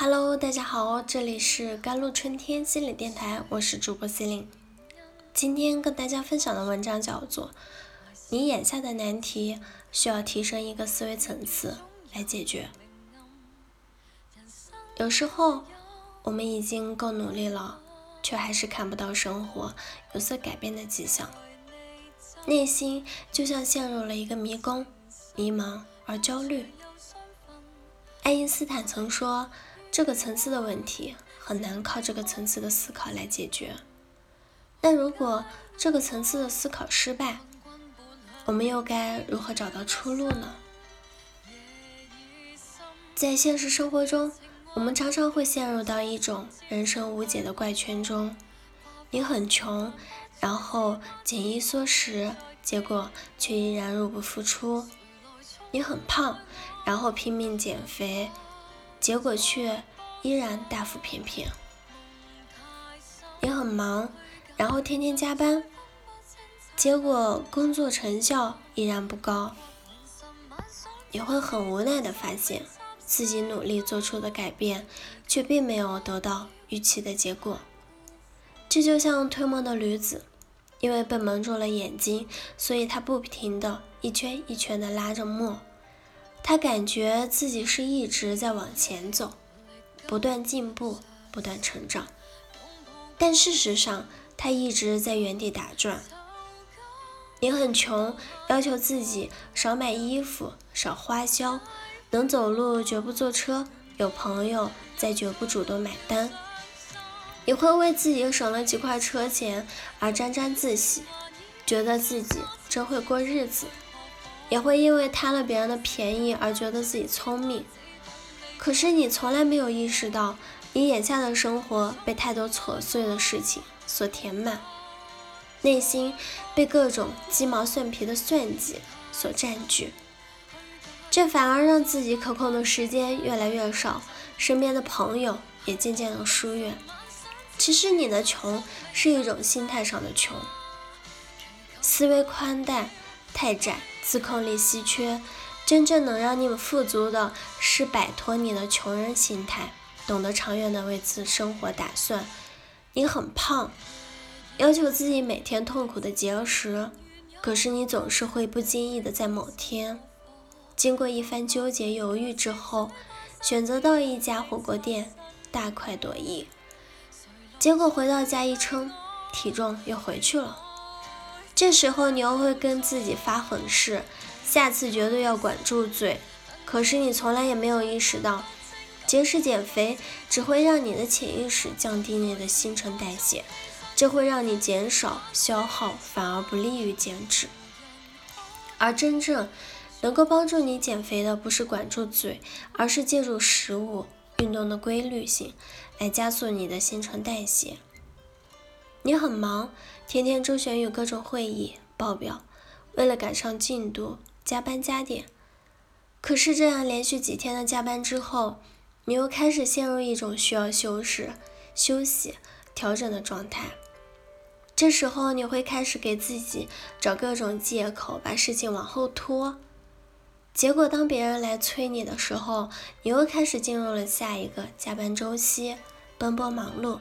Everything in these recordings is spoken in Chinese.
Hello，大家好，这里是甘露春天心理电台，我是主播 c e l i n 今天跟大家分享的文章叫做《你眼下的难题需要提升一个思维层次来解决》。有时候我们已经够努力了，却还是看不到生活有所改变的迹象，内心就像陷入了一个迷宫，迷茫而焦虑。爱因斯坦曾说。这个层次的问题很难靠这个层次的思考来解决。那如果这个层次的思考失败，我们又该如何找到出路呢？在现实生活中，我们常常会陷入到一种人生无解的怪圈中：你很穷，然后紧衣缩食，结果却依然入不敷出；你很胖，然后拼命减肥。结果却依然大腹便便。也很忙，然后天天加班，结果工作成效依然不高。你会很无奈的发现自己努力做出的改变，却并没有得到预期的结果。这就像推磨的驴子，因为被蒙住了眼睛，所以他不停的一圈一圈的拉着磨。他感觉自己是一直在往前走，不断进步，不断成长，但事实上他一直在原地打转。你很穷，要求自己少买衣服，少花销，能走路绝不坐车，有朋友再绝不主动买单。你会为自己省了几块车钱而沾沾自喜，觉得自己真会过日子。也会因为贪了别人的便宜而觉得自己聪明，可是你从来没有意识到，你眼下的生活被太多琐碎的事情所填满，内心被各种鸡毛蒜皮的算计所占据，这反而让自己可控的时间越来越少，身边的朋友也渐渐的疏远。其实你的穷是一种心态上的穷，思维宽带太窄。自控力稀缺，真正能让你们富足的是摆脱你的穷人心态，懂得长远的为自生活打算。你很胖，要求自己每天痛苦的节食，可是你总是会不经意的在某天，经过一番纠结犹豫之后，选择到一家火锅店大快朵颐，结果回到家一称，体重又回去了。这时候你又会跟自己发狠誓，下次绝对要管住嘴。可是你从来也没有意识到，节食减肥只会让你的潜意识降低你的新陈代谢，这会让你减少消耗，反而不利于减脂。而真正能够帮助你减肥的，不是管住嘴，而是借助食物、运动的规律性来加速你的新陈代谢。你很忙，天天周旋于各种会议报表，为了赶上进度加班加点。可是这样连续几天的加班之后，你又开始陷入一种需要休息、休息、调整的状态。这时候你会开始给自己找各种借口，把事情往后拖。结果当别人来催你的时候，你又开始进入了下一个加班周期，奔波忙碌。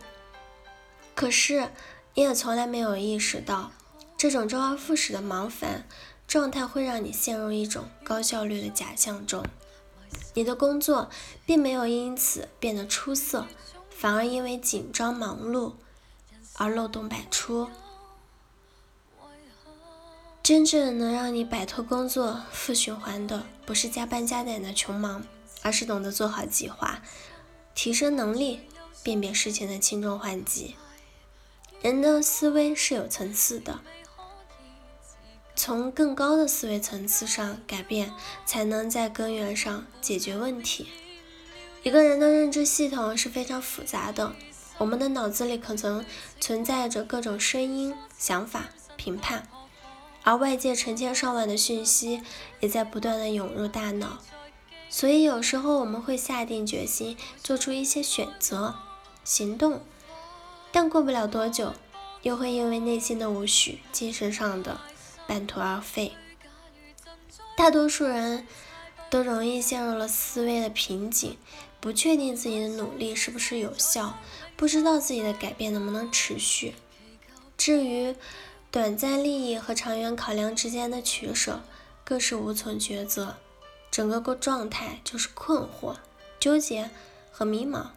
可是，你也从来没有意识到，这种周而复始的忙烦状态会让你陷入一种高效率的假象中。你的工作并没有因此变得出色，反而因为紧张忙碌而漏洞百出。真正能让你摆脱工作负循环的，不是加班加点的穷忙，而是懂得做好计划、提升能力、辨别事情的轻重缓急。人的思维是有层次的，从更高的思维层次上改变，才能在根源上解决问题。一个人的认知系统是非常复杂的，我们的脑子里可能存在着各种声音、想法、评判，而外界成千上万的讯息也在不断的涌入大脑，所以有时候我们会下定决心做出一些选择、行动。但过不了多久，又会因为内心的无序、精神上的半途而废。大多数人都容易陷入了思维的瓶颈，不确定自己的努力是不是有效，不知道自己的改变能不能持续。至于短暂利益和长远考量之间的取舍，更是无从抉择，整个个状态就是困惑、纠结和迷茫。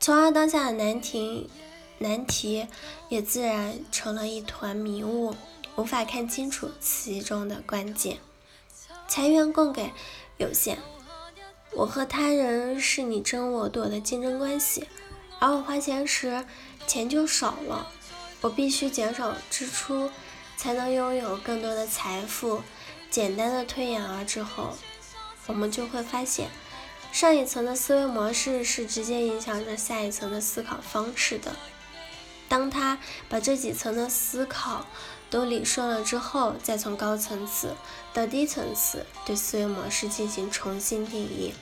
从而当下的难题，难题也自然成了一团迷雾，无法看清楚其中的关键。财源供给有限，我和他人是你争我夺的竞争关系，而我花钱时钱就少了。我必须减少支出，才能拥有更多的财富。简单的推演而之后，我们就会发现，上一层的思维模式是直接影响着下一层的思考方式的。当他把这几层的思考都理顺了之后，再从高层次到低层次对思维模式进行重新定义，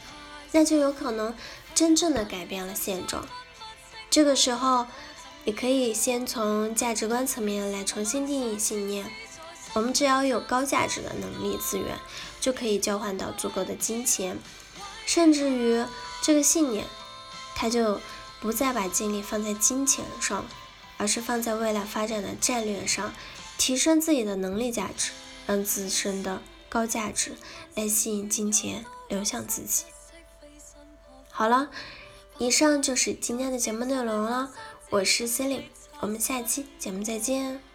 那就有可能真正的改变了现状。这个时候。也可以先从价值观层面来重新定义信念。我们只要有高价值的能力资源，就可以交换到足够的金钱，甚至于这个信念，他就不再把精力放在金钱上，而是放在未来发展的战略上，提升自己的能力价值，让自身的高价值来吸引金钱流向自己。好了，以上就是今天的节目内容了。我是 Celine，我们下期节目再见。